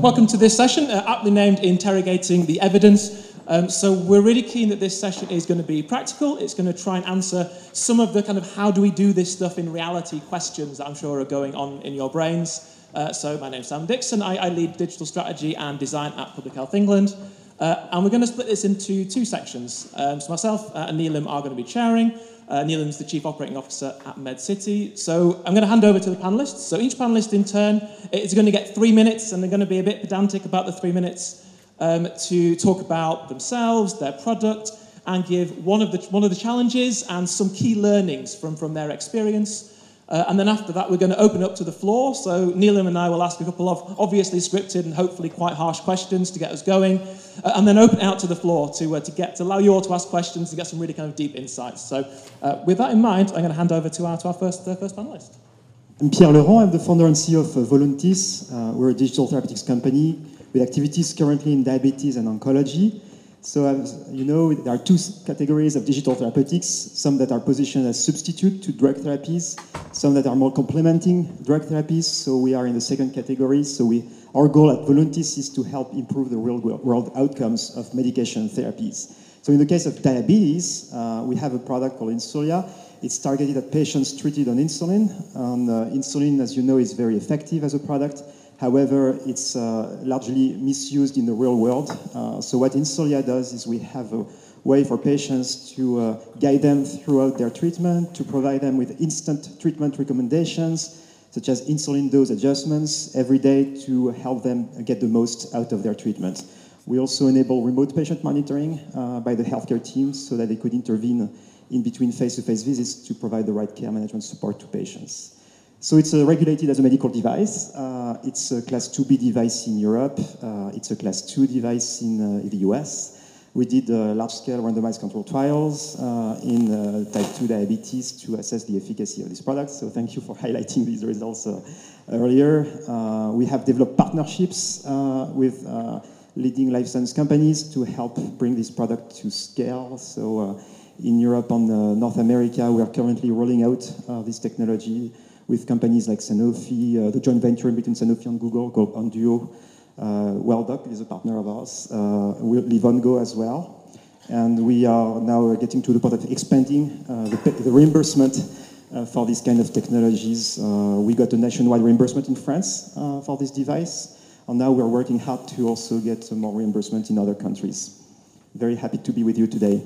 Welcome to this session, uh, aptly named Interrogating the Evidence. Um, so, we're really keen that this session is going to be practical. It's going to try and answer some of the kind of how do we do this stuff in reality questions that I'm sure are going on in your brains. Uh, so, my name's Sam Dixon. I, I, lead digital strategy and design at Public Health England. Uh, and we're going to split this into two sections. Um, so, myself uh, and Neelam are going to be chairing. Uh, Neelam's the Chief Operating Officer at MedCity. So I'm going to hand over to the panelists. So each panelist in turn is going to get three minutes, and they're going to be a bit pedantic about the three minutes um, to talk about themselves, their product, and give one of the, one of the challenges and some key learnings from, from their experience. Uh, and then after that, we're going to open up to the floor. So Neelam and I will ask a couple of obviously scripted and hopefully quite harsh questions to get us going, uh, and then open out to the floor to, uh, to get to allow you all to ask questions to get some really kind of deep insights. So uh, with that in mind, I'm going to hand over to our, to our first, uh, first panelist. I'm Pierre Leurent. I'm the founder and CEO of uh, Voluntis. we're a digital therapeutics company with activities currently in diabetes and oncology. So, as you know, there are two categories of digital therapeutics some that are positioned as substitute to drug therapies, some that are more complementing drug therapies. So, we are in the second category. So, we, our goal at Voluntis is to help improve the real world outcomes of medication therapies. So, in the case of diabetes, uh, we have a product called Insulia. It's targeted at patients treated on insulin. And uh, insulin, as you know, is very effective as a product However, it's uh, largely misused in the real world. Uh, so what Insulia does is we have a way for patients to uh, guide them throughout their treatment, to provide them with instant treatment recommendations, such as insulin dose adjustments every day to help them get the most out of their treatment. We also enable remote patient monitoring uh, by the healthcare teams so that they could intervene in between face-to-face visits to provide the right care management support to patients. So it's uh, regulated as a medical device. Uh, it's a class 2B device in Europe. Uh, it's a class 2 device in, uh, in the US. We did uh, large-scale randomized control trials uh, in type 2 diabetes to assess the efficacy of this product. So thank you for highlighting these results earlier. we have developed partnerships with leading life science companies to help bring this product to scale. So in Europe and North America, we are currently rolling out this technology with companies like Sanofi, uh, the joint venture between Sanofi and Google called Onduo. Uh, WellDoc is a partner of ours, uh, Livongo as well. And we are now getting to the point of expanding uh, the, the, reimbursement uh, for these kind of technologies. Uh, we got a nationwide reimbursement in France for this device. And now we're working hard to also get more reimbursement in other countries. Very happy to be with you today.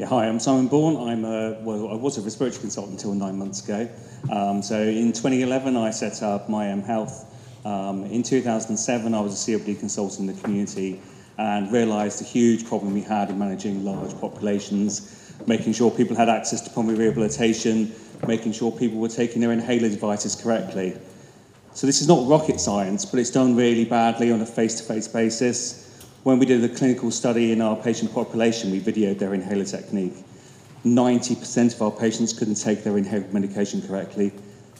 Yeah, hi, I'm Simon Bourne. I'm a, well, I was a respiratory consultant until nine months ago. Um, so in 2011, I set up MyM Health. Um, in 2007, I was a COPD consultant in the community and realised the huge problem we had in managing large populations, making sure people had access to pulmonary rehabilitation, making sure people were taking their inhaler devices correctly. So this is not rocket science, but it's done really badly on a face-to-face basis. When we did a clinical study in our patient population, we videoed their inhaler technique. 90% of our patients couldn't take their inhaled medication correctly.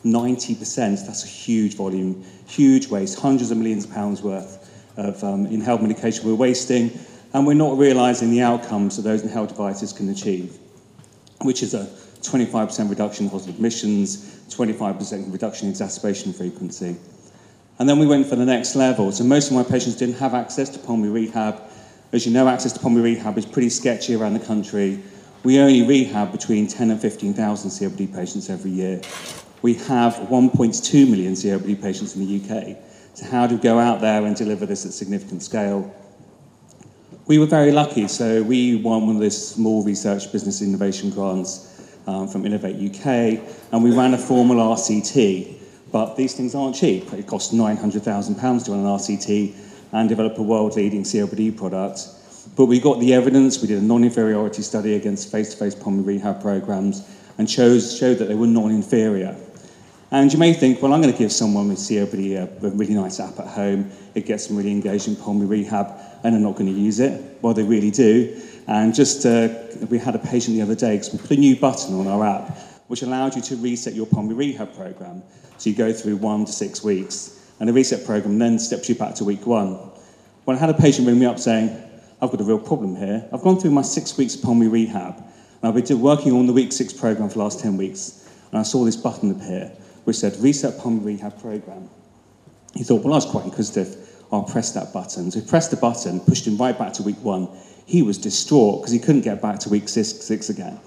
90%, that's a huge volume, huge waste, hundreds of millions of pounds worth of um, inhaled medication we're wasting, and we're not realizing the outcomes that those inhaled devices can achieve, which is a 25% reduction in hospital admissions, 25% reduction in exacerbation frequency. And then we went for the next level. So most of my patients didn't have access to pulmonary rehab. As you know, access to pulmonary rehab is pretty sketchy around the country. We only rehab between 10 and 15,000 COPD patients every year. We have 1.2 million COPD patients in the UK. So how do we go out there and deliver this at significant scale? We were very lucky. So we won one of the small research business innovation grants um, from Innovate UK, and we ran a formal RCT but these things aren't cheap. It costs £900,000 to run an RCT and develop a world-leading COPD product. But we got the evidence, we did a non-inferiority study against face-to-face pulmonary rehab programs and chose, showed that they were non-inferior. And you may think, well, I'm going to give someone with COPD a, a really nice app at home. It gets them really engaged in pulmonary rehab, and they're not going to use it. Well, they really do. And just uh, we had a patient the other day because we put a new button on our app which allowed you to reset your pulmonary rehab program. So you go through one to six weeks, and the reset program then steps you back to week one. When I had a patient ring me up saying, I've got a real problem here. I've gone through my six weeks of pulmonary rehab, and I've been working on the week six program for the last 10 weeks, and I saw this button appear which said Reset Pulmonary Rehab Program. He thought, well, I was quite inquisitive. our press that button. So he pressed the button, pushed him right back to week one. He was distraught because he couldn't get back to week six, six again.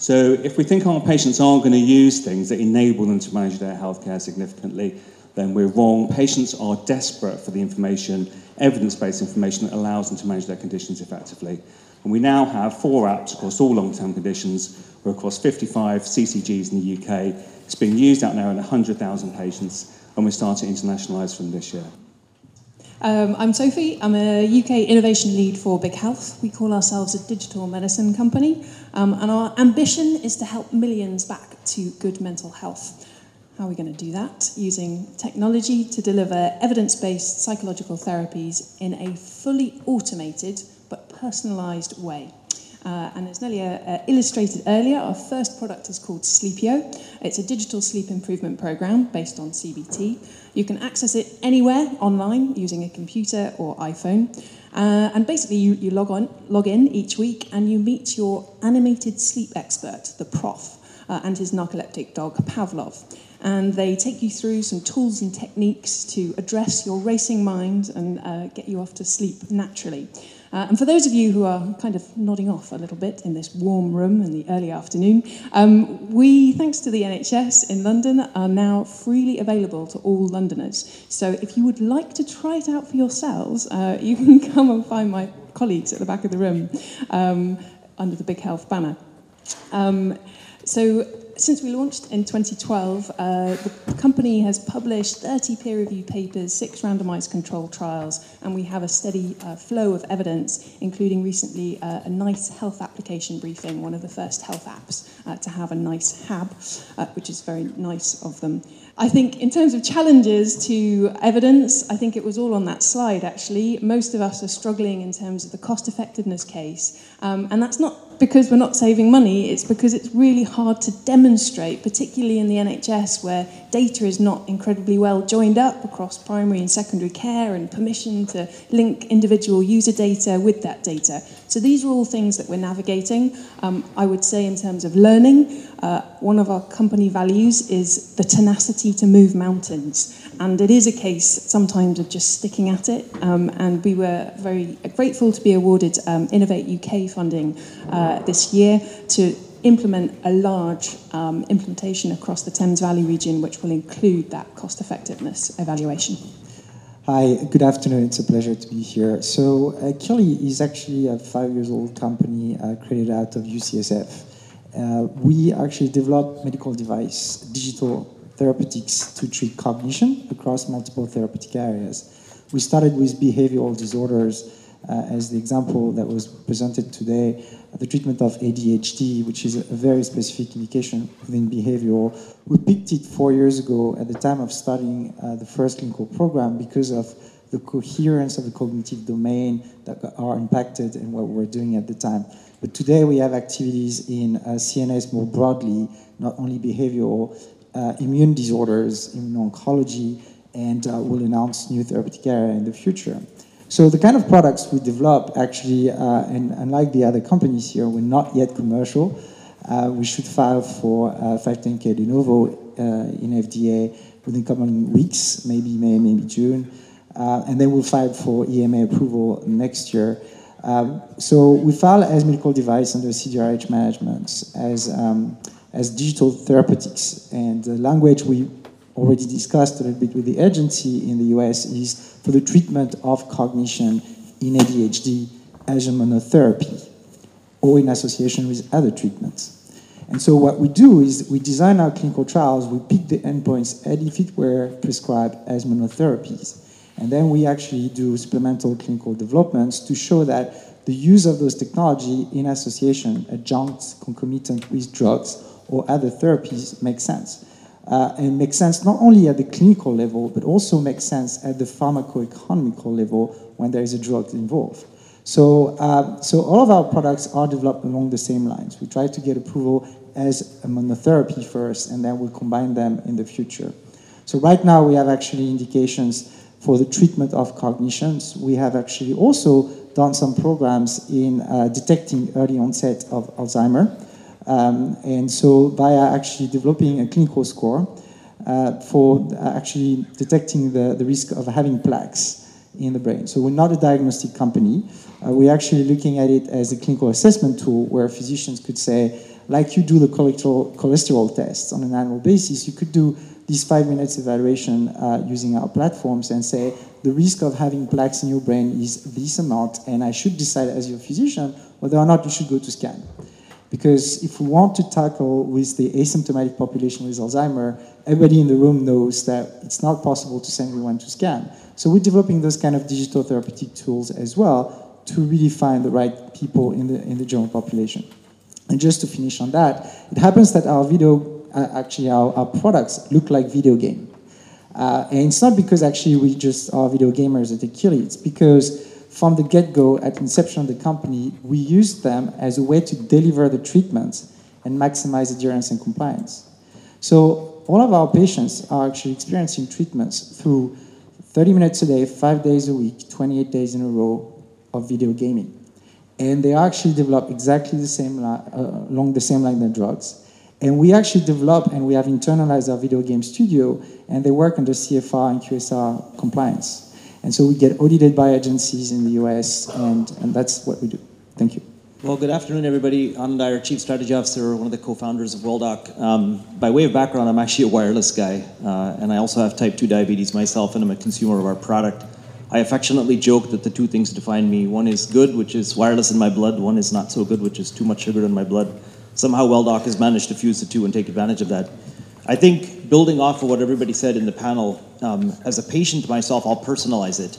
So if we think our patients aren't going to use things that enable them to manage their healthcare significantly, then we're wrong. Patients are desperate for the information, evidence-based information that allows them to manage their conditions effectively. And we now have four apps across all long-term conditions. We're across 55 CCGs in the UK. It's being used out now in 100,000 patients, and we're starting to internationalise from this year. Um, I'm Sophie. I'm a UK innovation lead for Big Health. We call ourselves a digital medicine company, um, and our ambition is to help millions back to good mental health. How are we going to do that? Using technology to deliver evidence based psychological therapies in a fully automated but personalised way. Uh, and as Nelia uh, illustrated earlier, our first product is called Sleepio. It's a digital sleep improvement program based on CBT. You can access it anywhere online using a computer or iPhone. Uh, and basically, you, you log, on, log in each week and you meet your animated sleep expert, the prof, uh, and his narcoleptic dog, Pavlov. And they take you through some tools and techniques to address your racing mind and uh, get you off to sleep naturally. Uh, and for those of you who are kind of nodding off a little bit in this warm room in the early afternoon, um, we, thanks to the NHS in London, are now freely available to all Londoners. So if you would like to try it out for yourselves, uh, you can come and find my colleagues at the back of the room um, under the Big Health banner. Um, so since we launched in 2012, uh, the company has published 30 peer-reviewed papers, six randomized controlled trials, and we have a steady uh, flow of evidence, including recently uh, a NICE health application briefing, one of the first health apps uh, to have a NICE HAB, uh, which is very nice of them. I think in terms of challenges to evidence, I think it was all on that slide actually. Most of us are struggling in terms of the cost effectiveness case. Um, and that's not because we're not saving money, it's because it's really hard to demonstrate, particularly in the NHS where data is not incredibly well joined up across primary and secondary care and permission to link individual user data with that data. So these are all things that we're navigating. Um, I would say in terms of learning, uh, one of our company values is the tenacity to move mountains. And it is a case sometimes of just sticking at it. Um, and we were very grateful to be awarded um, Innovate UK funding uh, this year to implement a large um, implementation across the Thames Valley region, which will include that cost effectiveness evaluation. Hi, good afternoon. It's a pleasure to be here. So, uh, Akili is actually a five years old company uh, created out of UCSF. Uh, we actually developed medical device, digital therapeutics to treat cognition across multiple therapeutic areas. We started with behavioral disorders uh, as the example that was presented today, the treatment of ADHD, which is a very specific indication within behavioral. We picked it four years ago at the time of starting uh, the first clinical program because of the coherence of the cognitive domain that are impacted in what we're doing at the time. But today we have activities in uh, CNS more broadly, not only behavioral, uh, immune disorders, immuno-oncology, and uh, we'll announce new therapeutic area in the future. So the kind of products we develop actually, uh, and unlike the other companies here, we're not yet commercial. Uh, we should file for uh, 510k de novo uh, in FDA within coming weeks, maybe May, maybe June. Uh, and then we'll file for EMA approval next year. Um, so we file as medical device under CDRH management as, um, as digital therapeutics. And the language we already discussed a little bit with the agency in the US is for the treatment of cognition in ADHD as a monotherapy or in association with other treatments. And so what we do is we design our clinical trials, we pick the endpoints as if it were prescribed as monotherapies. And then we actually do supplemental clinical developments to show that the use of those technology in association, adjunct, concomitant with drugs or other therapies makes sense uh, and makes sense not only at the clinical level, but also makes sense at the pharmacoeconomical level when there is a drug involved. So, uh, so all of our products are developed along the same lines. We try to get approval as a monotherapy first, and then we'll combine them in the future. So right now we have actually indications for the treatment of cognitions. We have actually also done some programs in uh, detecting early onset of Alzheimer. Um, and so via actually developing a clinical score uh, for actually detecting the, the risk of having plaques in the brain. So we're not a diagnostic company. Uh, we're actually looking at it as a clinical assessment tool where physicians could say, like you do the cholesterol, cholesterol tests on an annual basis, you could do this five minutes evaluation uh, using our platforms and say, the risk of having plaques in your brain is this amount, and I should decide as your physician whether or not you should go to scan. Because if we want to tackle with the asymptomatic population with Alzheimer, everybody in the room knows that it's not possible to send everyone to scan. So we're developing those kind of digital therapeutic tools as well to really find the right people in the, in the general population. And just to finish on that, it happens that our video, uh, actually our, our products look like video game. Uh, and it's not because actually we just are video gamers at Akili, it's because from the get-go, at inception of the company, we used them as a way to deliver the treatments and maximize adherence and compliance. So all of our patients are actually experiencing treatments through 30 minutes a day, five days a week, 28 days in a row of video gaming. And they actually develop exactly the same uh, along the same line than drugs. And we actually develop and we have internalized our video game studio, and they work under CFR and QSR compliance. And so we get audited by agencies in the US, and, and that's what we do. Thank you. Well, good afternoon, everybody. Anand Iyer, Chief Strategy Officer, one of the co-founders of WellDoc. Um, by way of background, I'm actually a wireless guy, uh, and I also have type 2 diabetes myself, and I'm a consumer of our product. I affectionately joke that the two things define me. One is good, which is wireless in my blood. One is not so good, which is too much sugar in my blood. Somehow WellDoc has managed to fuse the two and take advantage of that. I think building off of what everybody said in the panel, um, as a patient myself, I'll personalize it.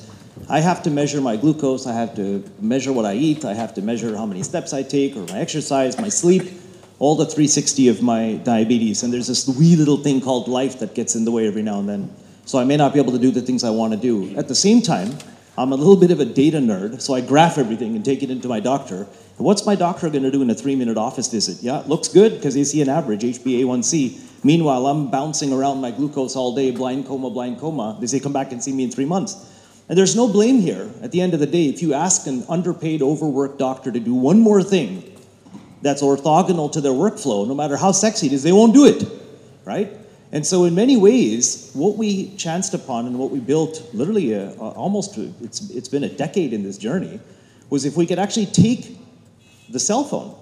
I have to measure my glucose, I have to measure what I eat, I have to measure how many steps I take, or my exercise, my sleep, all the 360 of my diabetes. And there's this wee little thing called life that gets in the way every now and then. So I may not be able to do the things I want to do. At the same time, I'm a little bit of a data nerd, so I graph everything and take it into my doctor. And what's my doctor going to do in a three minute office visit? Yeah, it looks good because they see an average HbA1c. Meanwhile, I'm bouncing around my glucose all day, blind coma, blind coma. They say, come back and see me in three months. And there's no blame here. At the end of the day, if you ask an underpaid, overworked doctor to do one more thing that's orthogonal to their workflow, no matter how sexy it is, they won't do it, right? And so, in many ways, what we chanced upon and what we built literally a, a, almost, it's, it's been a decade in this journey, was if we could actually take the cell phone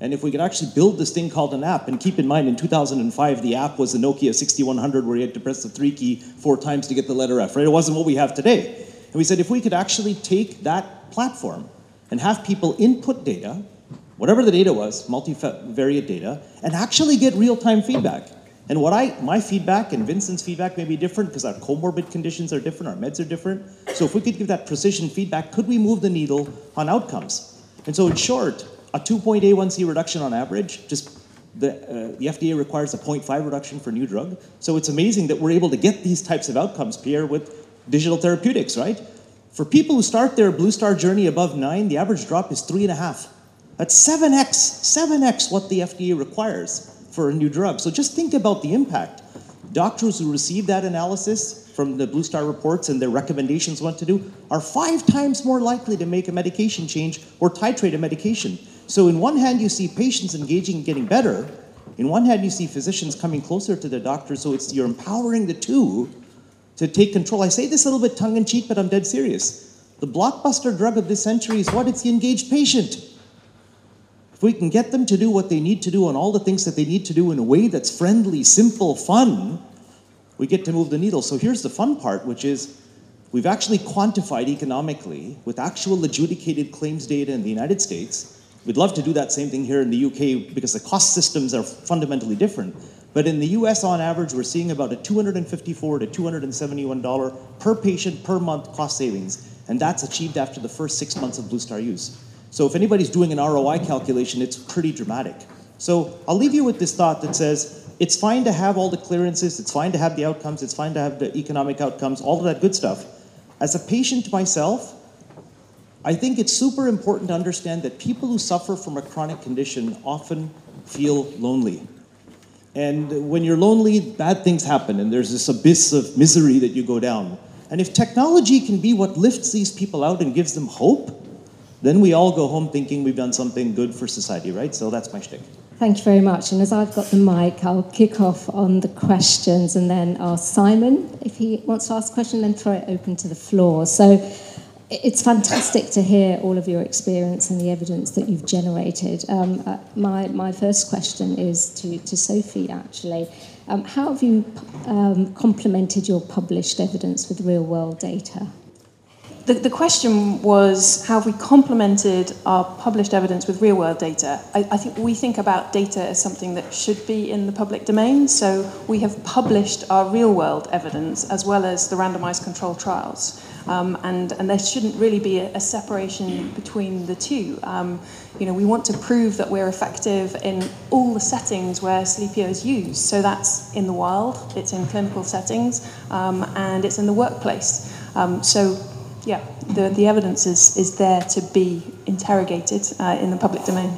and if we could actually build this thing called an app, and keep in mind in 2005, the app was the Nokia 6100 where you had to press the three key four times to get the letter F, right? It wasn't what we have today. And we said if we could actually take that platform and have people input data, whatever the data was, multivariate data, and actually get real time feedback. And what I, my feedback and Vincent's feedback may be different because our comorbid conditions are different, our meds are different. So if we could give that precision feedback, could we move the needle on outcomes? And so in short, a 2.8 A1C reduction on average, just the, uh, the FDA requires a 0.5 reduction for new drug. So it's amazing that we're able to get these types of outcomes, Pierre, with digital therapeutics, right? For people who start their Blue Star journey above nine, the average drop is three and a half. That's 7x, 7x what the FDA requires for a new drug. So just think about the impact. Doctors who receive that analysis from the Blue Star reports and their recommendations what to do are five times more likely to make a medication change or titrate a medication. So, in one hand, you see patients engaging and getting better. In one hand, you see physicians coming closer to their doctors. So, it's you're empowering the two to take control. I say this a little bit tongue in cheek, but I'm dead serious. The blockbuster drug of this century is what? It's the engaged patient. If we can get them to do what they need to do and all the things that they need to do in a way that's friendly, simple, fun, we get to move the needle. So here's the fun part, which is we've actually quantified economically with actual adjudicated claims data in the United States We'd love to do that same thing here in the UK because the cost systems are fundamentally different. But in the US, on average, we're seeing about a 254 to $271 per patient per month cost savings, and that's achieved after the first six months of Blue Star use. So if anybody's doing an ROI calculation, it's pretty dramatic. So I'll leave you with this thought that says it's fine to have all the clearances, it's fine to have the outcomes, it's fine to have the economic outcomes, all of that good stuff. As a patient myself, I think it's super important to understand that people who suffer from a chronic condition often feel lonely. And when you're lonely, bad things happen, and there's this abyss of misery that you go down. And if technology can be what lifts these people out and gives them hope, then we all go home thinking we've done something good for society, right? So that's my shtick. Thank you very much. And as I've got the mic, I'll kick off on the questions and then ask Simon if he wants to ask a question, then throw it open to the floor. So it's fantastic to hear all of your experience and the evidence that you've generated. Um, uh, my, my first question is to, to Sophie, actually. Um, how have you um, complemented your published evidence with real world data? The, the question was how have we complemented our published evidence with real world data? I, I think we think about data as something that should be in the public domain, so we have published our real world evidence as well as the randomized control trials. Um, and, and there shouldn't really be a, a separation between the two. Um, you know, we want to prove that we're effective in all the settings where Sleepio is used. So that's in the wild, it's in clinical settings, um, and it's in the workplace. Um, so yeah, the, the evidence is, is there to be interrogated uh, in the public domain.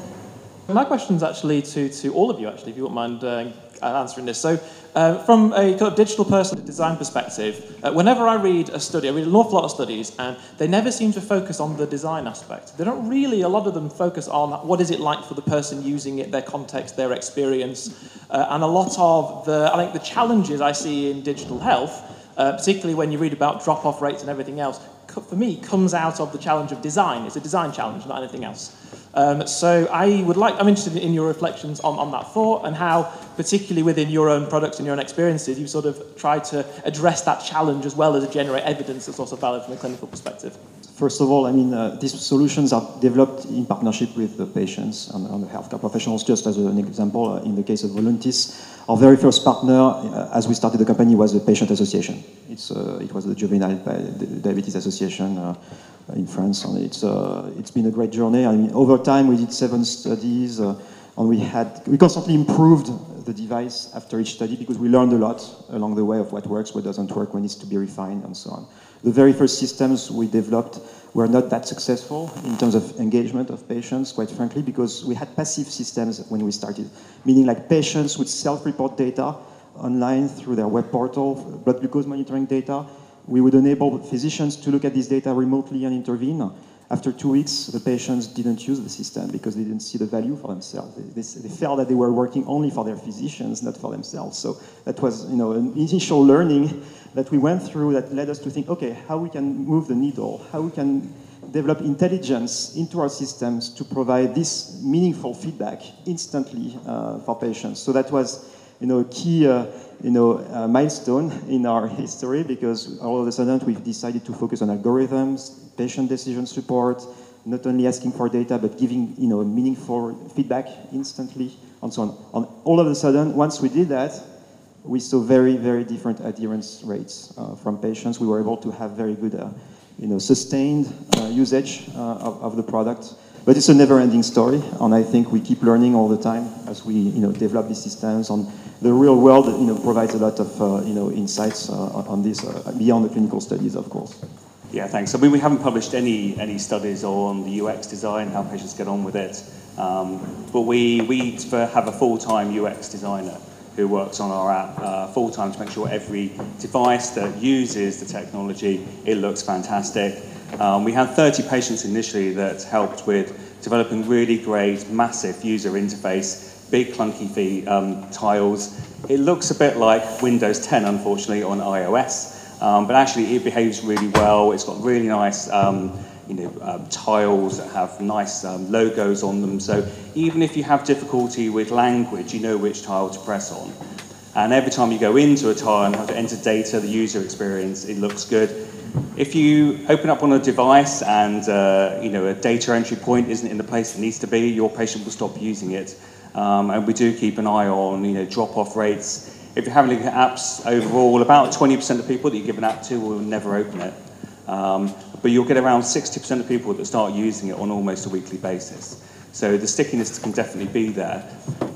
My question is actually to, to all of you, actually, if you wouldn't mind uh, answering this. So, uh, from a kind of digital person design perspective, uh, whenever I read a study, I read an awful lot of studies, and they never seem to focus on the design aspect. They don't really, a lot of them focus on what is it like for the person using it, their context, their experience, uh, and a lot of the, I think, the challenges I see in digital health. Uh, particularly when you read about drop-off rates and everything else, for me, comes out of the challenge of design. It's a design challenge, not anything else. Um, so I would like, I'm interested in your reflections on, on that thought and how, particularly within your own products and your own experiences, you sort of try to address that challenge as well as generate evidence that's also valid from a clinical perspective. First of all, I mean, uh, these solutions are developed in partnership with the patients and, and the healthcare professionals. Just as an example, uh, in the case of Voluntis, our very first partner, uh, as we started the company, was the Patient Association. It's, uh, it was the Juvenile Diabetes Association uh, in France, and it's, uh, it's been a great journey. I mean, over time, we did seven studies, and we had we constantly improved the device after each study because we learned a lot along the way of what works, what doesn't work, what needs to be refined, and so on. The very first systems we developed were not that successful in terms of engagement of patients, quite frankly, because we had passive systems when we started, meaning like patients would self-report data online through their web portal, blood glucose monitoring data. We would enable physicians to look at this data remotely and intervene. After two weeks, the patients didn't use the system because they didn't see the value for themselves. They, they, they, felt that they were working only for their physicians, not for themselves. So that was, you know, an initial learning that we went through that led us to think, okay, how we can move the needle, how we can develop intelligence into our systems to provide this meaningful feedback instantly uh, for patients. So that was, you know, key, uh, you know, uh, milestone in our history because all of a sudden we've decided to focus on algorithms, patient decision support, not only asking for data, but giving you know, meaningful feedback instantly, and so on. And all of a sudden, once we did that, we saw very, very different adherence rates uh, from patients. We were able to have very good, uh, you know, sustained uh, usage of, of, the product. But it's a never-ending story, and I think we keep learning all the time as we, you know, develop these systems. And the real world, you know, provides a lot of, uh, you know, insights uh, on this beyond the clinical studies, of course. Yeah, thanks. I mean, we haven't published any any studies on the UX design, how patients get on with it, um, but we we have a full-time UX designer who works on our app uh, full time to make sure every device that uses the technology it looks fantastic. Um, we had 30 patients initially that helped with developing really great, massive user interface, big clunky fee, um, tiles. It looks a bit like Windows 10, unfortunately, on iOS. Um, but actually, it behaves really well. It's got really nice um, you know, um, tiles that have nice um, logos on them. So even if you have difficulty with language, you know which tile to press on. And every time you go into a tile and have to enter data, the user experience, it looks good. If you open up on a device and uh, you know a data entry point isn't in the place it needs to be, your patient will stop using it. Um, and we do keep an eye on you know drop-off rates if you're having look at apps overall, about 20% of people that you give an app to will never open it. Um, but you'll get around 60% of people that start using it on almost a weekly basis. So the stickiness can definitely be there.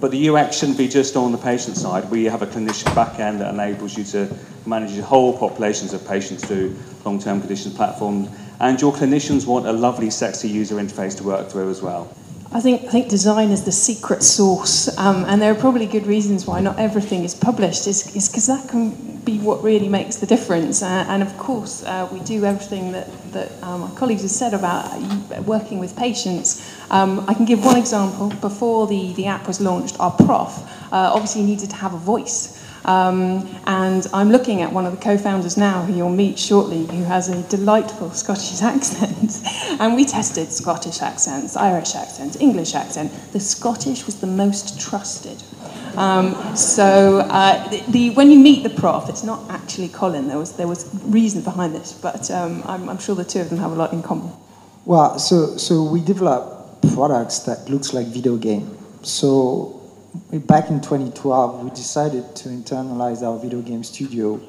But the UX shouldn't be just on the patient side. We have a clinician backend that enables you to manage whole populations of patients through long-term conditions platforms. And your clinicians want a lovely, sexy user interface to work through as well. I think, I think design is the secret sauce, um, and there are probably good reasons why not everything is published, is because that can be what really makes the difference. Uh, and of course, uh, we do everything that, that um, my colleagues have said about working with patients. Um, I can give one example. Before the, the app was launched, our prof uh, obviously needed to have a voice. Um, and I'm looking at one of the co-founders now, who you'll meet shortly, who has a delightful Scottish accent. and we tested Scottish accents, Irish accents, English accent. The Scottish was the most trusted. Um, so uh, the, the, when you meet the prof, it's not actually Colin. There was there was reason behind this, but um, I'm, I'm sure the two of them have a lot in common. Well, so so we develop products that looks like video game. So back in 2012, we decided to internalize our video game studio,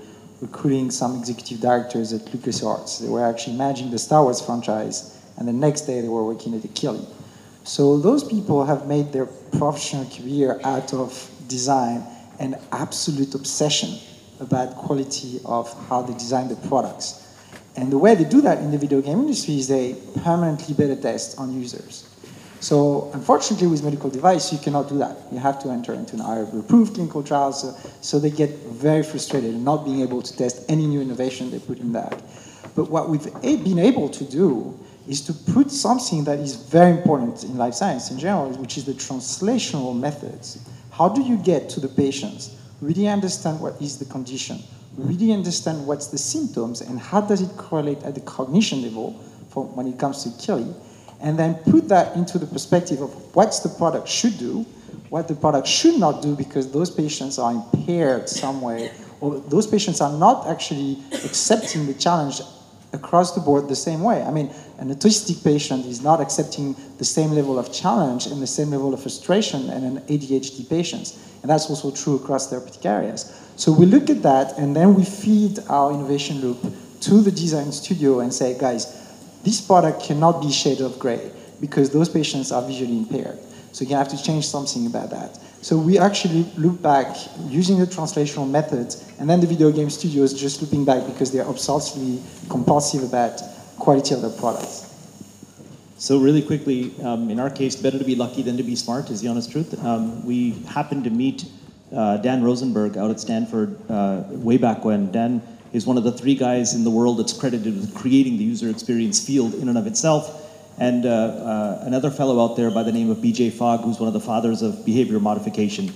recruiting some executive directors at LucasArts. They were actually managing the Star Wars franchise, and the next day they were working at Akili. So those people have made their professional career out of design and absolute obsession about quality of how they design the products. And the way they do that in the video game industry is they permanently beta test on users. So unfortunately, with medical device, you cannot do that. You have to enter into an IRB-approved clinical trial, so, so they get very frustrated in not being able to test any new innovation they put in that. But what we've been able to do is to put something that is very important in life science in general, which is the translational methods. How do you get to the patients, really understand what is the condition, really understand what's the symptoms, and how does it correlate at the cognition level for when it comes to Akili, and then put that into the perspective of what the product should do, what the product should not do because those patients are impaired some way, or those patients are not actually accepting the challenge across the board the same way. I mean, an autistic patient is not accepting the same level of challenge and the same level of frustration and an ADHD patient. And that's also true across therapeutic areas. So we look at that and then we feed our innovation loop to the design studio and say, guys, this product cannot be shade of gray because those patients are visually impaired. So you have to change something about that. So we actually loop back using the translational methods, and then the video game studios just looping back because they're obsessively compulsive about quality of their products. So really quickly, um, in our case, better to be lucky than to be smart is the honest truth. Um, we happened to meet uh, Dan Rosenberg out at Stanford uh, way back when. Dan is one of the three guys in the world that's credited with creating the user experience field in and of itself. And uh, uh, another fellow out there by the name of BJ Fogg, who's one of the fathers of behavior modification.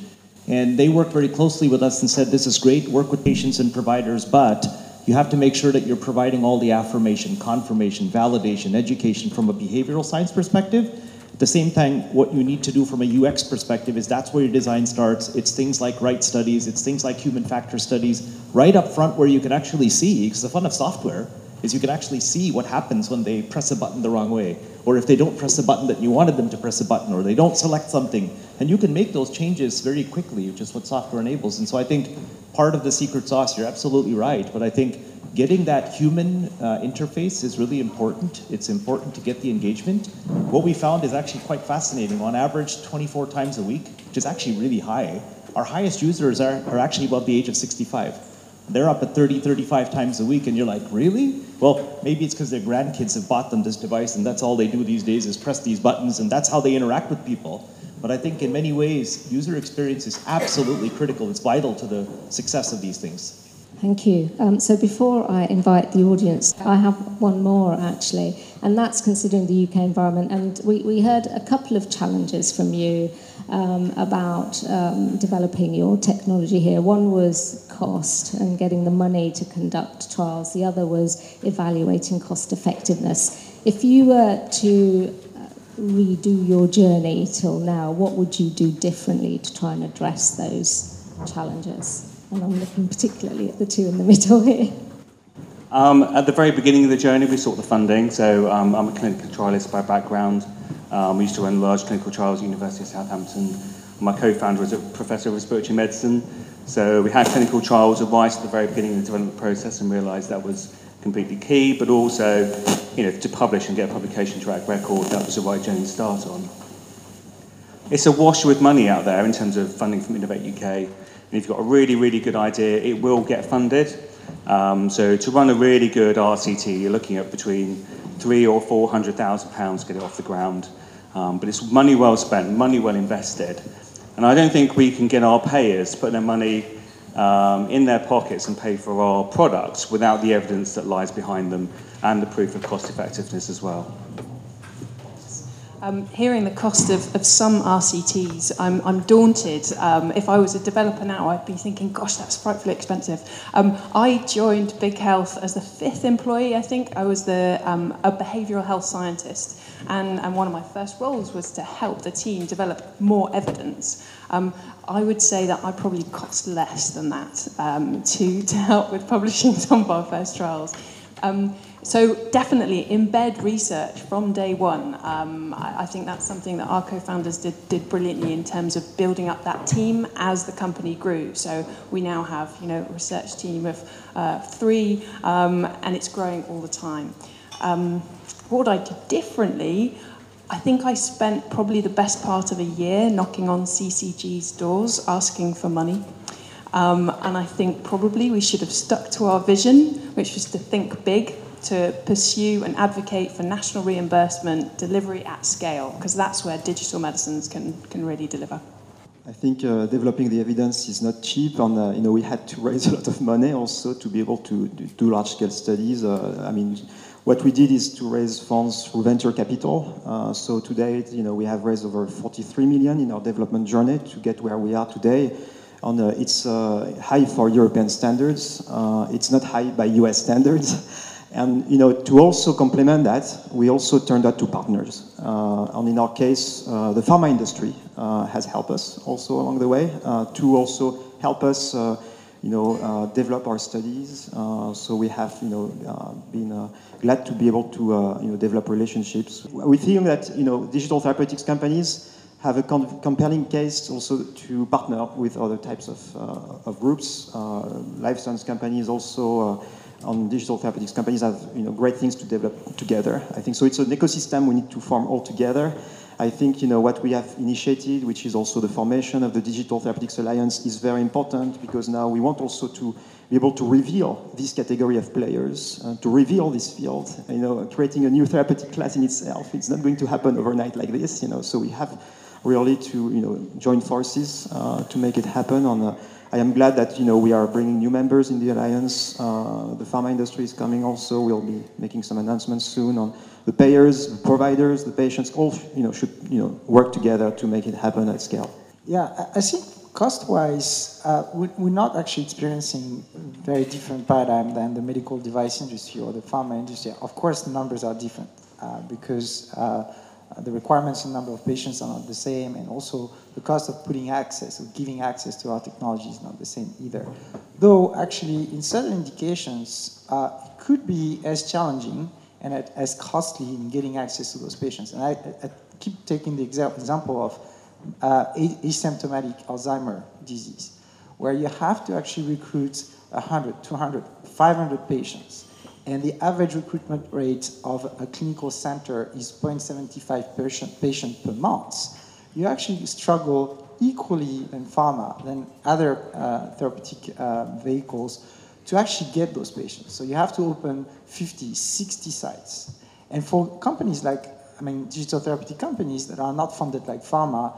And they worked very closely with us and said, This is great, work with patients and providers, but you have to make sure that you're providing all the affirmation, confirmation, validation, education from a behavioral science perspective the same thing, what you need to do from a UX perspective is that's where your design starts. It's things like right studies, it's things like human factor studies, right up front where you can actually see, because the fun of software is you can actually see what happens when they press a button the wrong way, or if they don't press a button that you wanted them to press a button, or they don't select something. And you can make those changes very quickly, which is what software enables. And so I think part of the secret sauce, you're absolutely right, but I think getting that human uh, interface is really important. It's important to get the engagement. What we found is actually quite fascinating. On average, 24 times a week, which is actually really high. Our highest users are, are actually above the age of 65. They're up at 30, 35 times a week, and you're like, really? Well, maybe it's because their grandkids have bought them this device, and that's all they do these days is press these buttons, and that's how they interact with people. But I think in many ways, user experience is absolutely critical. It's vital to the success of these things. Thank you. Um, so before I invite the audience, I have one more actually, and that's considering the UK environment. And we, we heard a couple of challenges from you um, about um, developing your technology here. One was cost and getting the money to conduct trials, the other was evaluating cost effectiveness. If you were to uh, redo your journey till now, what would you do differently to try and address those challenges? And I'm looking particularly at the two in the middle here. Um, at the very beginning of the journey, we sought the funding. So um, I'm a clinical trialist by background. Um, we used to run large clinical trials at the University of Southampton. My co-founder is a professor of respiratory medicine. So we had clinical trials right at the very beginning of the development process and realised that was completely key, but also, you know, to publish and get a publication track record, that was the right journey to start on. It's a wash with money out there in terms of funding from Innovate UK. And if you've got a really, really good idea, it will get funded. Um, so to run a really good RCT, you're looking at between three or four hundred thousand pounds to get it off the ground. Um, but it's money well spent, money well invested. And I don't think we can get our payers to put their money um, in their pockets and pay for our products without the evidence that lies behind them and the proof of cost effectiveness as well. Um, hearing the cost of, of some RCTs, I'm, I'm daunted. Um, if I was a developer now, I'd be thinking, gosh, that's frightfully expensive. Um, I joined Big Health as the fifth employee, I think. I was the, um, a behavioural health scientist, and, and one of my first roles was to help the team develop more evidence. Um, I would say that I probably cost less than that um, to, to help with publishing some of our first trials. Um, so definitely embed research from day one. Um, I, I, think that's something that our co-founders did, did brilliantly in terms of building up that team as the company grew. So we now have, you know, a research team of uh, three, um, and it's growing all the time. Um, what I did differently, I think I spent probably the best part of a year knocking on CCG's doors, asking for money. Um, and I think probably we should have stuck to our vision, which was to think big to pursue and advocate for national reimbursement delivery at scale, because that's where digital medicines can, can really deliver. I think uh, developing the evidence is not cheap, and uh, you know we had to raise a lot of money also to be able to do large-scale studies. Uh, I mean, what we did is to raise funds through venture capital. Uh, so today, you know, we have raised over 43 million in our development journey to get where we are today. On uh, it's uh, high for European standards. it's not high by U.S. standards. And you know, to also complement that, we also turned out to partners. Uh, and in our case, uh, the pharma industry uh, has helped us also along the way uh, to also help us, uh, you know, uh, develop our studies. so we have, you know, been glad to be able to, you know, develop relationships. We think that, you know, digital therapeutics companies have a compelling case also to partner with other types of, of groups. life science companies also on digital therapeutics companies have you know, great things to develop together. I think so. It's an ecosystem we need to form all together. I think you know what we have initiated, which is also the formation of the Digital Therapeutics Alliance, is very important because now we want also to be able to reveal this category of players, uh, to reveal this field. You know, creating a new therapeutic class in itself, it's not going to happen overnight like this. You know, so we have really to you know join forces uh, to make it happen on. A, I am glad that you know we are bringing new members in the alliance. Uh, the pharma industry is coming also. We'll be making some announcements soon on the payers, the providers, the patients. All you know should you know work together to make it happen at scale. Yeah, I think cost-wise, uh, we're not actually experiencing very different paradigm than the medical device industry or the pharma industry. Of course, numbers are different uh, because uh, uh, the requirements and number of patients are not the same, and also the cost of putting access, of giving access to our technology is not the same either. Though, actually, in certain indications, uh, it could be as challenging and as costly in getting access to those patients. And I, I keep taking the example of uh, asymptomatic Alzheimer disease, where you have to actually recruit 100, 200, 500 patients and the average recruitment rate of a clinical center is 0.75 patient, patient per month, you actually struggle equally in pharma than other uh, therapeutic uh, vehicles to actually get those patients. So you have to open 50, 60 sites. And for companies like, I mean, digital therapeutic companies that are not funded like pharma,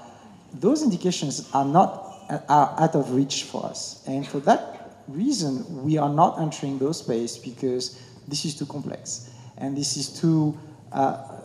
those indications are not are out of reach for us. And for that reason, we are not entering those space because this is too complex. And this is too uh,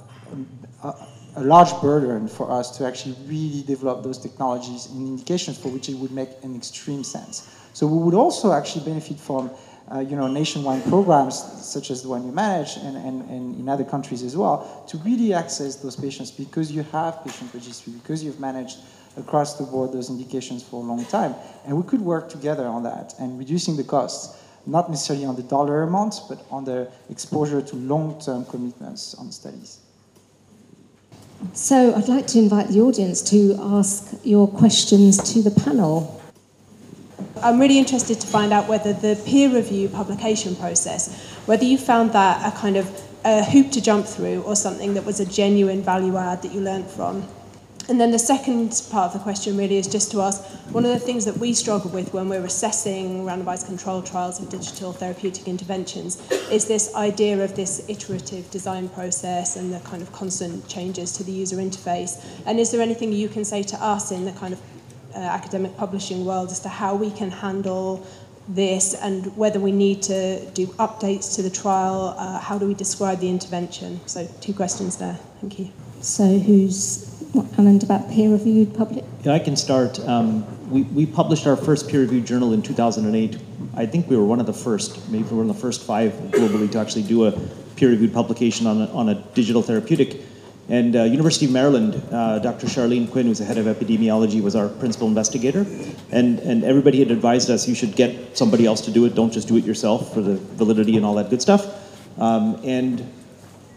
a, a, large burden for us to actually really develop those technologies and indications for which it would make an extreme sense. So we would also actually benefit from uh, you know, nationwide programs such as the one you manage and, and, and in other countries as well to really access those patients because you have patient registry, because you've managed across the board those indications for a long time. And we could work together on that and reducing the costs not necessarily on the dollar amounts, but on the exposure to long-term commitments on studies. So I'd like to invite the audience to ask your questions to the panel. I'm really interested to find out whether the peer review publication process, whether you found that a kind of a hoop to jump through or something that was a genuine value add that you learned from. And then the second part of the question really is just to ask one of the things that we struggle with when we're assessing randomized control trials of digital therapeutic interventions is this idea of this iterative design process and the kind of constant changes to the user interface. And is there anything you can say to us in the kind of uh, academic publishing world as to how we can handle this and whether we need to do updates to the trial. Uh, how do we describe the intervention? So, two questions there. Thank you. So, who's and about peer-reviewed public? Yeah, I can start. Um, we, we published our first peer-reviewed journal in 2008. I think we were one of the first, maybe one of the first five globally to actually do a peer-reviewed publication on a, on a digital therapeutic. And uh, University of Maryland, uh, Dr. Charlene Quinn, who's the head of epidemiology, was our principal investigator. And, and everybody had advised us you should get somebody else to do it, don't just do it yourself for the validity and all that good stuff. Um, and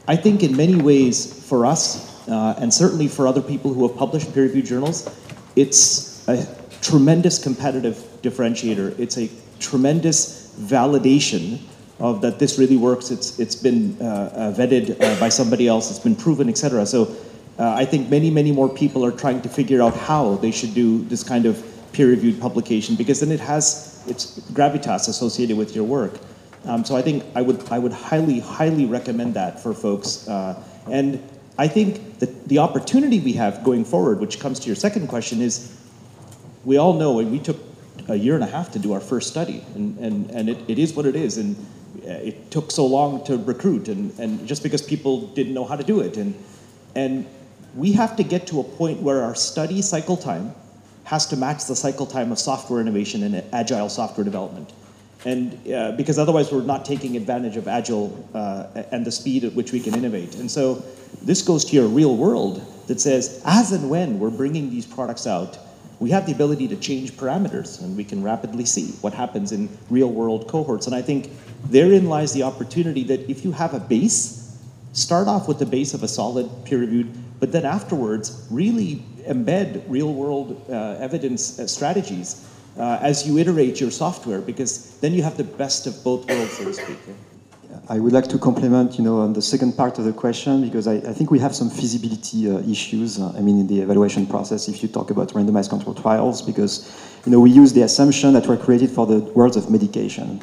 I think in many ways for us, uh, and certainly for other people who have published peer-reviewed journals, it's a tremendous competitive differentiator. It's a tremendous validation of that this really works. It's it's been uh, uh, vetted uh, by somebody else. It's been proven, etc. So. Uh, I think many, many more people are trying to figure out how they should do this kind of peer-reviewed publication because then it has its gravitas associated with your work. Um, so I think I would, I would highly, highly recommend that for folks. Uh, and I think that the opportunity we have going forward, which comes to your second question, is we all know, we took a year and a half to do our first study, and, and, and it, it is what it is. And uh, it took so long to recruit, and, and just because people didn't know how to do it. And, and we have to get to a point where our study cycle time has to match the cycle time of software innovation and agile software development. And uh, because otherwise we're not taking advantage of agile uh, and the speed at which we can innovate. And so this goes to your real world that says, as and when we're bringing these products out, we have the ability to change parameters and we can rapidly see what happens in real world cohorts. And I think therein lies the opportunity that if you have a base, start off with the base of a solid peer reviewed, but then afterwards really embed real world uh, evidence uh, strategies uh, as you iterate your software because then you have the best of both worlds, so to speak. I would like to compliment, you know, on the second part of the question because I, I think we have some feasibility uh, issues. Uh, I mean, in the evaluation process, if you talk about randomized control trials, because you know we use the assumption that we're created for the worlds of medication,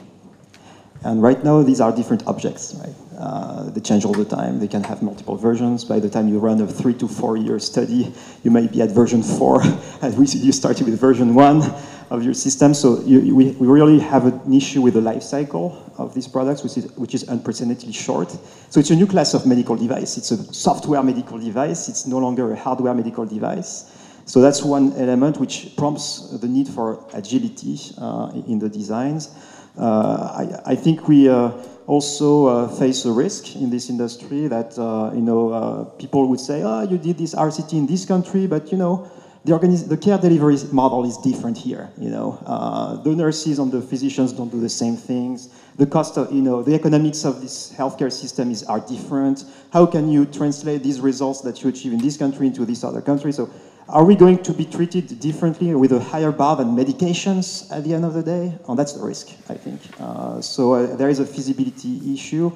and right now these are different objects, right? Uh, they change all the time. They can have multiple versions. By the time you run a three to four year study, you might be at version four, and we, you started with version one of your system. So you, we, we really have an issue with the life cycle of these products, which is, which is unprecedentedly short. So it's a new class of medical device. It's a software medical device. It's no longer a hardware medical device. So that's one element which prompts the need for agility uh, in the designs. Uh, I, I, think we uh, also uh, face a risk in this industry that uh, you know uh, people would say, "Oh, you did this RCT in this country, but you know." the, the care delivery model is different here. You know, uh, the nurses and the physicians don't do the same things. The cost of, you know, the economics of this healthcare system is are different. How can you translate these results that you achieve in this country into this other country? So, are we going to be treated differently with a higher bar than medications at the end of the day? And that's the risk, I think. Uh, so uh, there is a feasibility issue.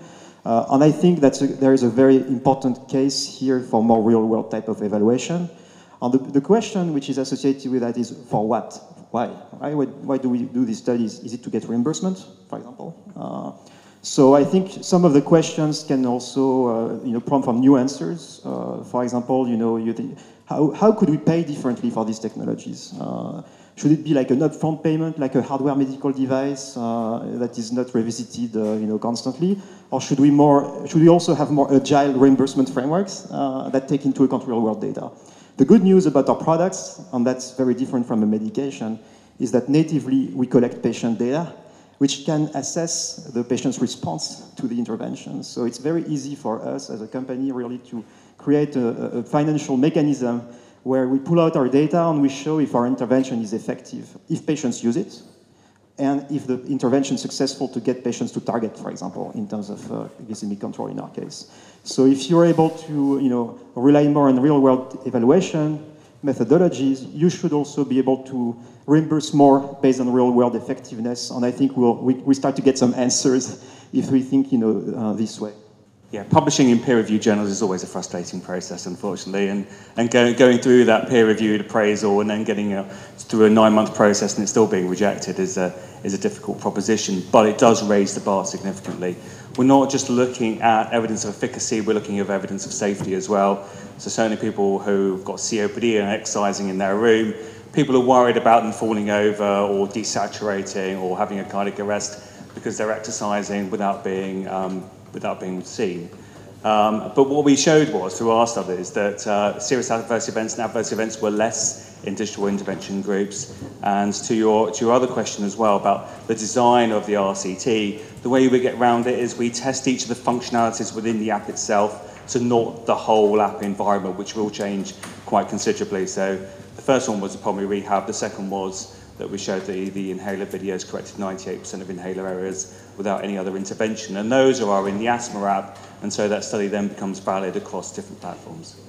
Uh, and I think that there is a very important case here for more real world type of evaluation. And the, the question which is associated with that is for what? Why? Why, why do we do these studies? Is it to get reimbursement, for example? Uh, so I think some of the questions can also, uh, you know, prompt from new answers. Uh, for example, you know, you how, how could we pay differently for these technologies? Uh, should it be like an upfront payment, like a hardware medical device uh, that is not revisited, uh, you know, constantly, or should we more? Should we also have more agile reimbursement frameworks that take into account real-world data? The good news about our products, and that's very different from a medication, is that natively we collect patient data, which can assess the patient's response to the intervention. So it's very easy for us as a company really to create a, a financial mechanism where we pull out our data and we show if our intervention is effective, if patients use it, and if the intervention is successful to get patients to target, for example, in terms of uh, glycemic control in our case. So if you're able to you know, rely more on real-world evaluation methodologies, you should also be able to reimburse more based on real-world effectiveness. And I think we'll, we, we start to get some answers if we think you know, uh, this way. Yeah, publishing in peer-reviewed journals is always a frustrating process, unfortunately, and, and go, going through that peer-reviewed appraisal and then getting a, through a nine-month process and it's still being rejected is a, is a difficult proposition, but it does raise the bar significantly. We're not just looking at evidence of efficacy, we're looking at evidence of safety as well. So certainly people who've got COPD and exercising in their room, people are worried about them falling over or desaturating or having a cardiac arrest because they're exercising without being, um, without being seen. Um, but what we showed was, through our studies, that uh, serious adverse events and adverse events were less in digital intervention groups. And to your, to your other question as well about the design of the RCT, the way we get around it is we test each of the functionalities within the app itself to not the whole app environment, which will change quite considerably. So the first one was the pulmonary rehab, the second was that we showed the, the inhaler videos corrected 98% of inhaler errors without any other intervention. And those are in the asthma app, and so that study then becomes valid across different platforms.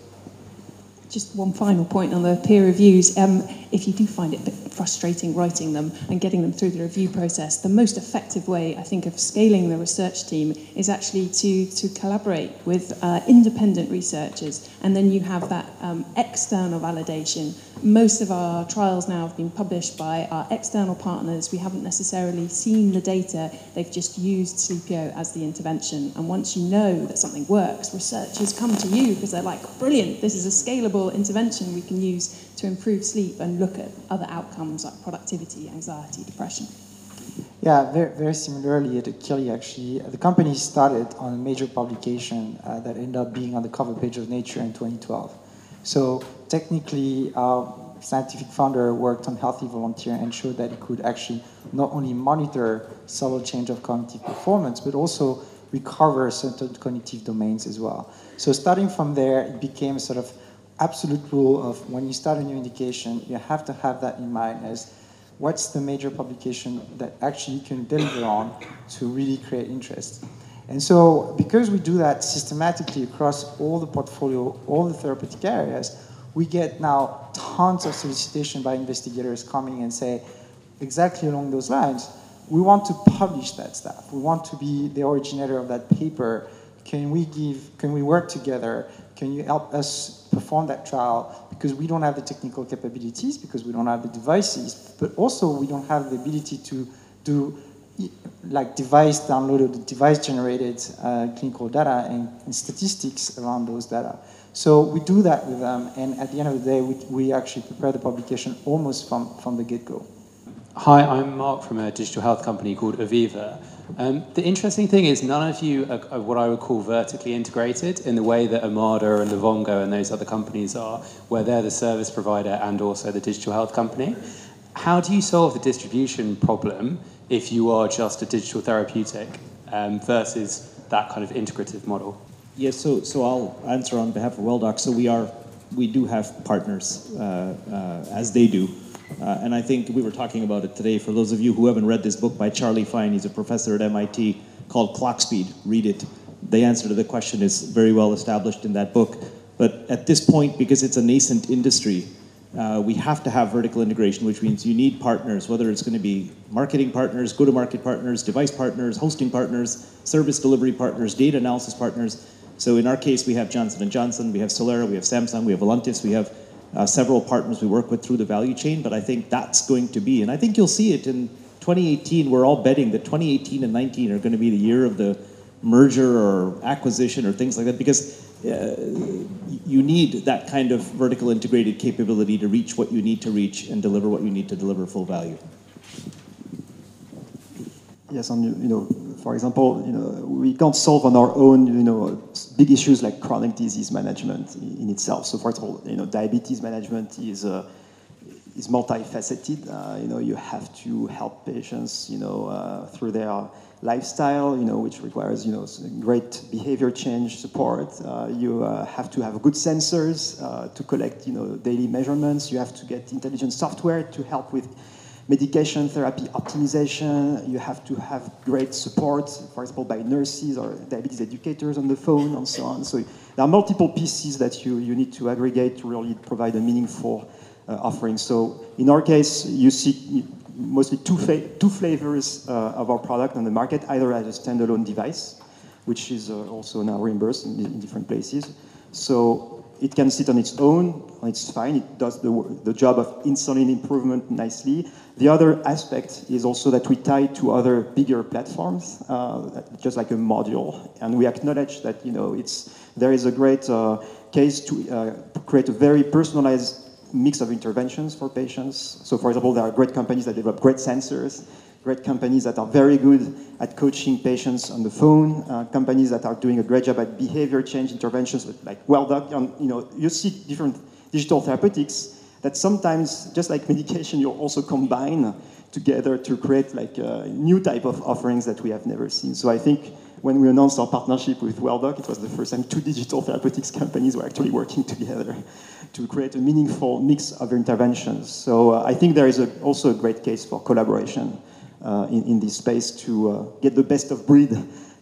Just one final point on the peer reviews. Um, if you do find it a bit frustrating writing them and getting them through the review process, the most effective way, I think, of scaling the research team is actually to, to collaborate with uh, independent researchers. And then you have that um, external validation. Most of our trials now have been published by our external partners. We haven't necessarily seen the data, they've just used Sleepio as the intervention. And once you know that something works, researchers come to you because they're like, brilliant, this is a scalable intervention we can use to improve sleep and look at other outcomes like productivity, anxiety, depression. Yeah, very, very similarly at Akili actually, the company started on a major publication uh, that ended up being on the cover page of Nature in 2012. So technically, our scientific founder worked on healthy volunteer and showed that it could actually not only monitor subtle change of cognitive performance, but also recover certain cognitive domains as well. So starting from there, it became sort of absolute rule of when you start a new indication, you have to have that in mind as what's the major publication that actually you can deliver on to really create interest. And so, because we do that systematically across all the portfolio, all the therapeutic areas, we get now tons of solicitation by investigators coming and say, exactly along those lines, we want to publish that stuff. We want to be the originator of that paper. Can we give, can we work together? Can you help us perform that trial? Because we don't have the technical capabilities, because we don't have the devices, but also we don't have the ability to do like device downloaded, device generated uh, clinical data and, and, statistics around those data. So we do that with them, and at the end of the day, we, we actually prepare the publication almost from, from the get go. Hi, I'm Mark from a digital health company called Aviva. Um, the interesting thing is none of you are, are, what I would call vertically integrated in the way that Omada and Livongo and those other companies are, where they're the service provider and also the digital health company. How do you solve the distribution problem if you are just a digital therapeutic um, versus that kind of integrative model? Yes, so, so I'll answer on behalf of WellDoc. So we are, we do have partners, uh, uh, as they do. Uh, and I think we were talking about it today. For those of you who haven't read this book by Charlie Fine, he's a professor at MIT called Clock Speed. Read it. The answer to the question is very well established in that book. But at this point, because it's a nascent industry, uh, we have to have vertical integration, which means you need partners, whether it's going to be marketing partners, go-to-market partners, device partners, hosting partners, service delivery partners, data analysis partners. So in our case, we have Johnson & Johnson, we have Solera, we have Samsung, we have Voluntis, we have uh, several partners we work with through the value chain, but I think that's going to be, and I think you'll see it in 2018. We're all betting that 2018 and 19 are going to be the year of the merger or acquisition or things like that because uh, you need that kind of vertical integrated capability to reach what you need to reach and deliver what you need to deliver full value. Yes, and you know, for example, you know, we can't solve on our own, you know, big issues like chronic disease management in itself. So, for example, you know, diabetes management is uh, is multifaceted. Uh, you know, you have to help patients, you know, uh, through their lifestyle, you know, which requires, you know, great behavior change support. Uh, you uh, have to have good sensors uh, to collect, you know, daily measurements. You have to get intelligent software to help with medication therapy optimization. You have to have great support, for example, by nurses or diabetes educators on the phone and so on. So there are multiple pieces that you, you need to aggregate to really provide a meaningful uh, offering. So in our case, you see mostly two, two flavors uh, of our product on the market, either as a standalone device, which is uh, also now reimbursed in, in different places. So it can sit on its own, it's fine, it does the, the job of insulin improvement nicely. The other aspect is also that we tie to other bigger platforms, uh, just like a module, and we acknowledge that you know it's there is a great uh, case to uh, create a very personalized mix of interventions for patients. So, for example, there are great companies that develop great sensors, great companies that are very good at coaching patients on the phone, uh, companies that are doing a great job at behavior change interventions, like WellDoc. You know, you see different digital therapeutics that sometimes, just like medication, you also combine together to create like a new type of offerings that we have never seen. So I think when we announced our partnership with WellDoc, it was the first time two digital therapeutics companies were actually working together to create a meaningful mix of interventions. So uh, I think there is a, also a great case for collaboration uh, in, in, this space to uh, get the best of breed,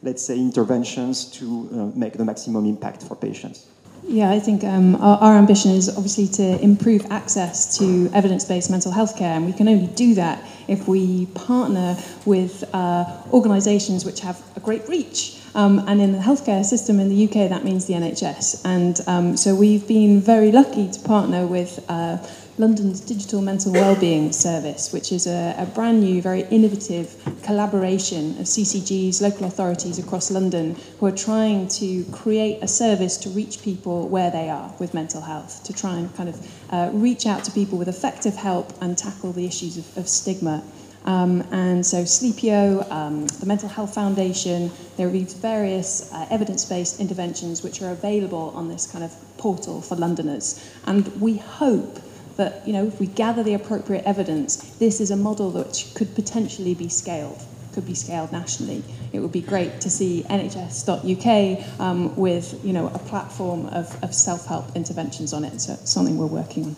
let's say, interventions to uh, make the maximum impact for patients. Yeah, I think um, our, our, ambition is obviously to improve access to evidence based mental health care, and we can only do that if we partner with uh, organisations which have a great reach. Um, and in the healthcare system in the UK, that means the NHS. And um, so we've been very lucky to partner with uh, London's Digital Mental Wellbeing Service, which is a, a, brand new, very innovative collaboration of CCGs, local authorities across London, who are trying to create a service to reach people where they are with mental health, to try and kind of uh, reach out to people with effective help and tackle the issues of, of stigma. Um, and so Sleepio, um, the Mental Health Foundation, there are these various uh, evidence-based interventions which are available on this kind of portal for Londoners. And we hope that you know, if we gather the appropriate evidence, this is a model that could potentially be scaled, could be scaled nationally. It would be great to see NHS.uk um, with you know, a platform of, of self-help interventions on it. So it's something we're working on.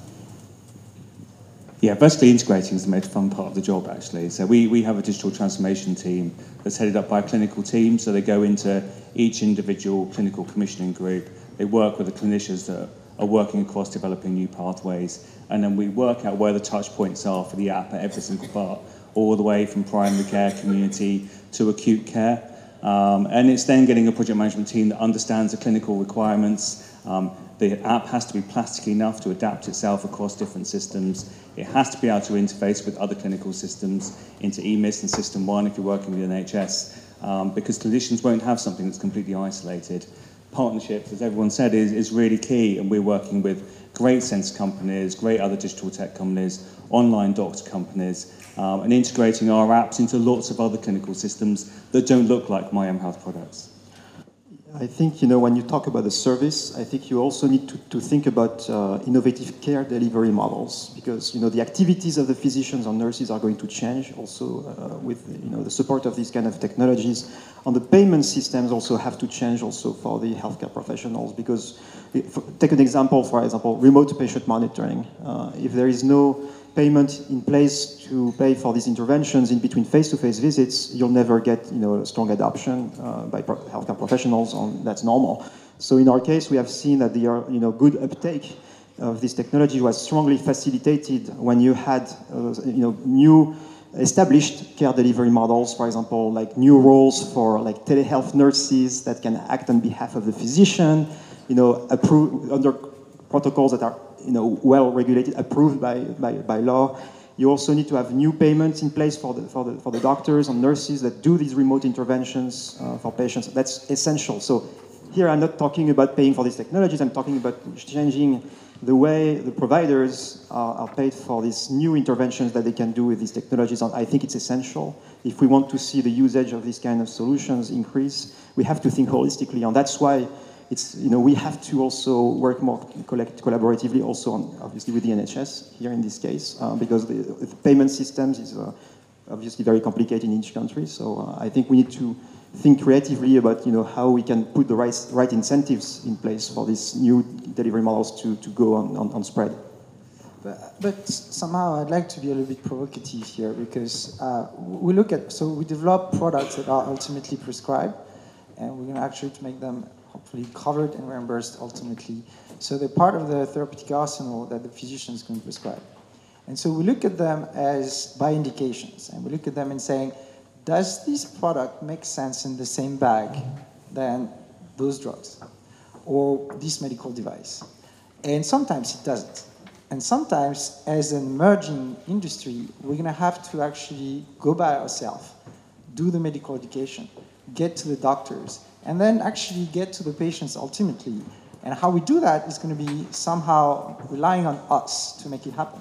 Yeah, vertically integrating is the most fun part of the job, actually. So we, we have a digital transformation team that's headed up by a clinical team. So they go into each individual clinical commissioning group. They work with the clinicians that are working across developing new pathways. And then we work out where the touch points are for the app at every single part, all the way from primary care, community to acute care. Um, and it's then getting a project management team that understands the clinical requirements. Um, the app has to be plastic enough to adapt itself across different systems. It has to be able to interface with other clinical systems into EMIS and SystmOne if you're working with NHS, um, because clinicians won't have something that's completely isolated partnerships, as everyone said, is, is really key. And we're working with great sense companies, great other digital tech companies, online doctor companies, um, and integrating our apps into lots of other clinical systems that don't look like My Health products. I think you know when you talk about the service, I think you also need to, to think about uh, innovative care delivery models because you know the activities of the physicians and nurses are going to change also uh, with you know the support of these kind of technologies. And the payment systems also have to change also for the healthcare professionals because if, take an example, for example, remote patient monitoring. Uh, if there is no payment in place to pay for these interventions in between face-to-face visits, you'll never get you know strong adoption uh, by pro healthcare professionals. On that's normal. So in our case, we have seen that the you know good uptake of this technology was strongly facilitated when you had uh, you know new established care delivery models, for example, like new roles for like telehealth nurses that can act on behalf of the physician, you know, approved under protocols that are you know, well regulated, approved by, by, by law. You also need to have new payments in place for the, for the, for the doctors and nurses that do these remote interventions uh, for patients. That's essential. So here I'm not talking about paying for these technologies, I'm talking about changing the way the providers are, are, paid for these new interventions that they can do with these technologies. And I think it's essential. If we want to see the usage of these kind of solutions increase, we have to think holistically. And that's why it's, you know, we have to also work more collect, collaboratively also on, obviously with the NHS here in this case, uh, because the, the, payment systems is uh, obviously very complicated in each country. So uh, I think we need to think creatively about, you know, how we can put the right, right incentives in place for these new delivery models to, to go on, on, on spread. But, but, somehow I'd like to be a little bit provocative here because uh, we look at, so we develop products that are ultimately prescribed and we're going to actually make them covered and reimbursed ultimately. So they're part of the therapeutic arsenal that the physicians can prescribe. And so we look at them as by indications, and we look at them and saying, does this product make sense in the same bag than those drugs or this medical device? And sometimes it doesn't. And sometimes, as an emerging industry, we're going to have to actually go by ourselves, do the medical education, get to the doctors, and then actually get to the patients ultimately And how we do that is going to be somehow relying on us to make it happen.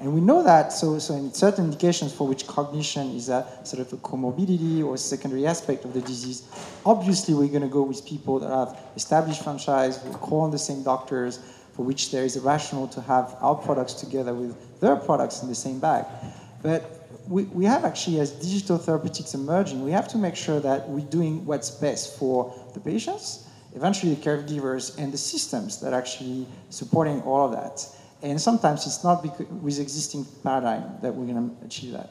And we know that, so, so in certain indications for which cognition is a sort of a comorbidity or secondary aspect of the disease, obviously we're going to go with people that have established franchise, who call on the same doctors, for which there is a rationale to have our products together with their products in the same bag. But we, we have actually, as digital therapeutics emerging, we have to make sure that we're doing what's best for the patients, eventually the caregivers, and the systems that are actually supporting all of that. And sometimes it's not with existing paradigm that we're going to achieve that.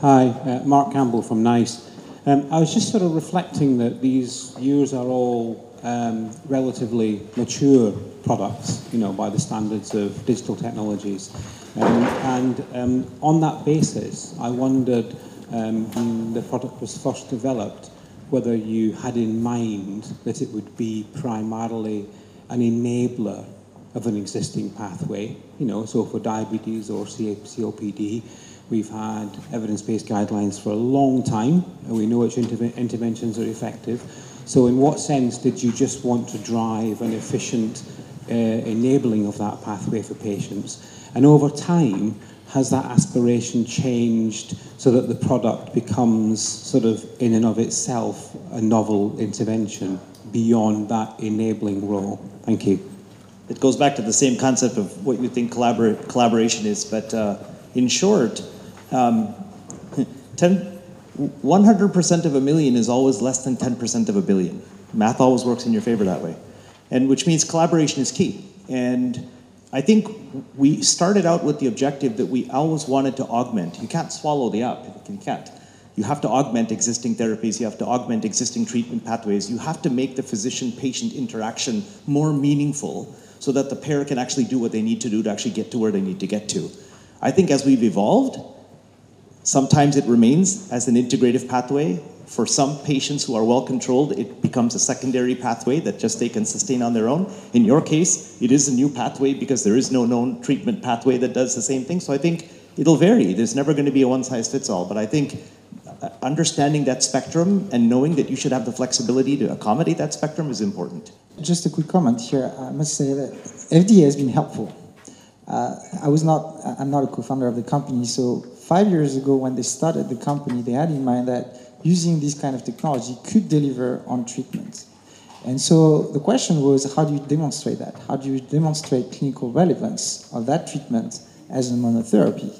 Hi, uh, Mark Campbell from NICE. Um, I was just sort of reflecting that these years are all um, relatively mature products, you know, by the standards of digital technologies. Um, and um, on that basis, I wondered um, when the product was first developed, whether you had in mind that it would be primarily an enabler of an existing pathway. You know, so for diabetes or COPD, we've had evidence-based guidelines for a long time, and we know which interve interventions are effective. So in what sense did you just want to drive an efficient uh, enabling of that pathway for patients? And over time, has that aspiration changed so that the product becomes sort of in and of itself a novel intervention beyond that enabling role? Thank you it goes back to the same concept of what you think collabor- collaboration is. But uh, in short, um, 10, 100% of a million is always less than 10% of a billion. Math always works in your favor that way. And which means collaboration is key. And I think we started out with the objective that we always wanted to augment. You can't swallow the up. You can't. You have to augment existing therapies, you have to augment existing treatment pathways, you have to make the physician patient interaction more meaningful so that the pair can actually do what they need to do to actually get to where they need to get to. I think as we've evolved, sometimes it remains as an integrative pathway. For some patients who are well controlled, it becomes a secondary pathway that just they can sustain on their own. In your case, it is a new pathway because there is no known treatment pathway that does the same thing. So I think it'll vary. There's never going to be a one size fits all. But I think uh, understanding that spectrum and knowing that you should have the flexibility to accommodate that spectrum is important. Just a quick comment here. I must say that FDA has been helpful. Uh, I was not, I'm not a co-founder of the company, so five years ago when they started the company, they had in mind that using this kind of technology could deliver on treatment. And so the question was, how do you demonstrate that? How do you demonstrate clinical relevance of that treatment as a monotherapy?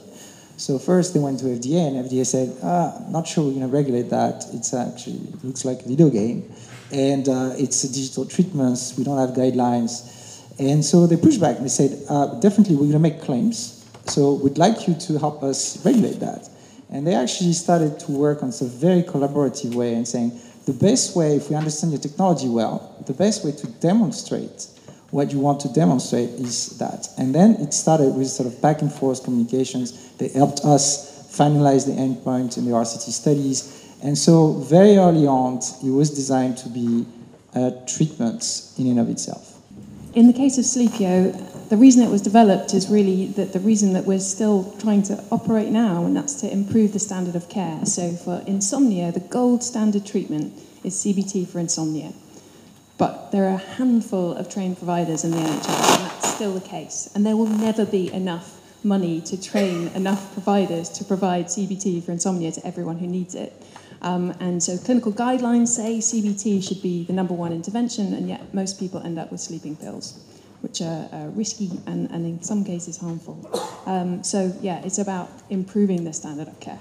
So first they went to FDA, and FDA said, ah, not sure we're going to regulate that. It's actually, it looks like a video game and uh, it's digital treatments. We don't have guidelines. And so they pushed back and they said, uh, definitely we're going to make claims. So we'd like you to help us regulate that. And they actually started to work on a very collaborative way and saying, the best way, if we understand your technology well, the best way to demonstrate what you want to demonstrate is that. And then it started with sort of back and forth communications. They helped us finalize the endpoint in the RCT studies and so very early on, it was designed to be a treatment in and of itself. In the case of Sleepio, the reason it was developed is really that the reason that we're still trying to operate now, and that's to improve the standard of care. So for insomnia, the gold standard treatment is CBT for insomnia. But there are a handful of trained providers in the NHS, and that's still the case. And there will never be enough money to train enough providers to provide CBT for insomnia to everyone who needs it. Um, and so clinical guidelines say CBT should be the number one intervention, and yet most people end up with sleeping pills, which are uh, risky and, and in some cases harmful. Um, so yeah, it's about improving the standard of care.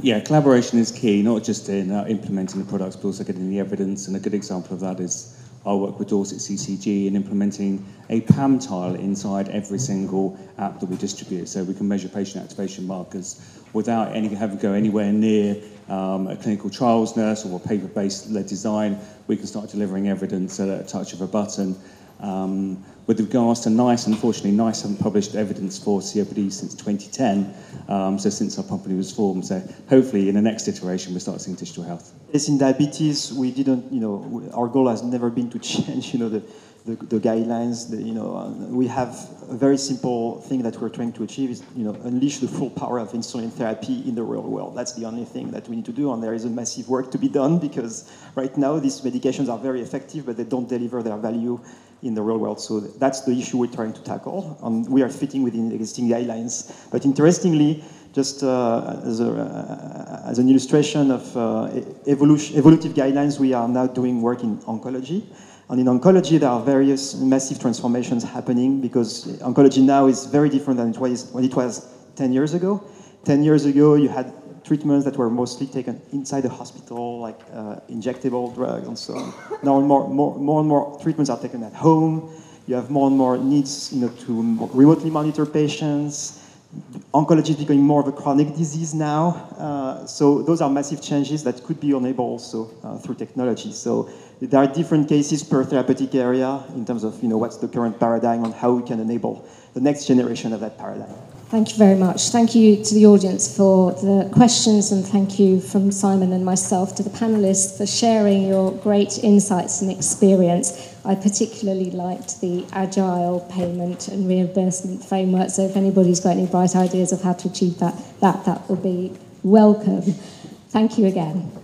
Yeah, collaboration is key, not just in uh, implementing the products, but also getting the evidence. And a good example of that is our work with Dorset CCG in implementing a PAM tile inside every single app that we distribute, so we can measure patient activation markers without any, having to go anywhere near um, a clinical trials nurse or a paper-based led design. We can start delivering evidence at a touch of a button. Um, with regards to NICE, unfortunately, NICE haven't published evidence for COPD since 2010, um, so since our company was formed. So hopefully, in the next iteration, we'll start seeing digital health. Yes, in diabetes, we didn't, you know, our goal has never been to change, you know, the, the, the guidelines. The, you know, uh, we have a very simple thing that we're trying to achieve is, you know, unleash the full power of insulin therapy in the real world. That's the only thing that we need to do, and there is a massive work to be done because right now these medications are very effective, but they don't deliver their value in the real world. So that's the issue we're trying to tackle. And we are fitting within existing guidelines. But interestingly, just uh, as, a, uh, as, an illustration of uh, evolution, evolutive guidelines, we are now doing work in oncology. And in oncology, there are various massive transformations happening because oncology now is very different than it was when it was 10 years ago. 10 years ago, you had treatments that were mostly taken inside the hospital, like uh, injectable drugs and so on. Now more, more, more and more treatments are taken at home. You have more and more needs you know, to remotely monitor patients. Oncology is becoming more of a chronic disease now. Uh, so those are massive changes that could be enabled also uh, through technology. So there are different cases per therapeutic area in terms of you know, what's the current paradigm and how we can enable the next generation of that paradigm. Thank you very much. Thank you to the audience for the questions, and thank you from Simon and myself to the panelists for sharing your great insights and experience. I particularly liked the agile payment and reimbursement framework, so if anybody's got any bright ideas of how to achieve that, that, that will be welcome. Thank you again.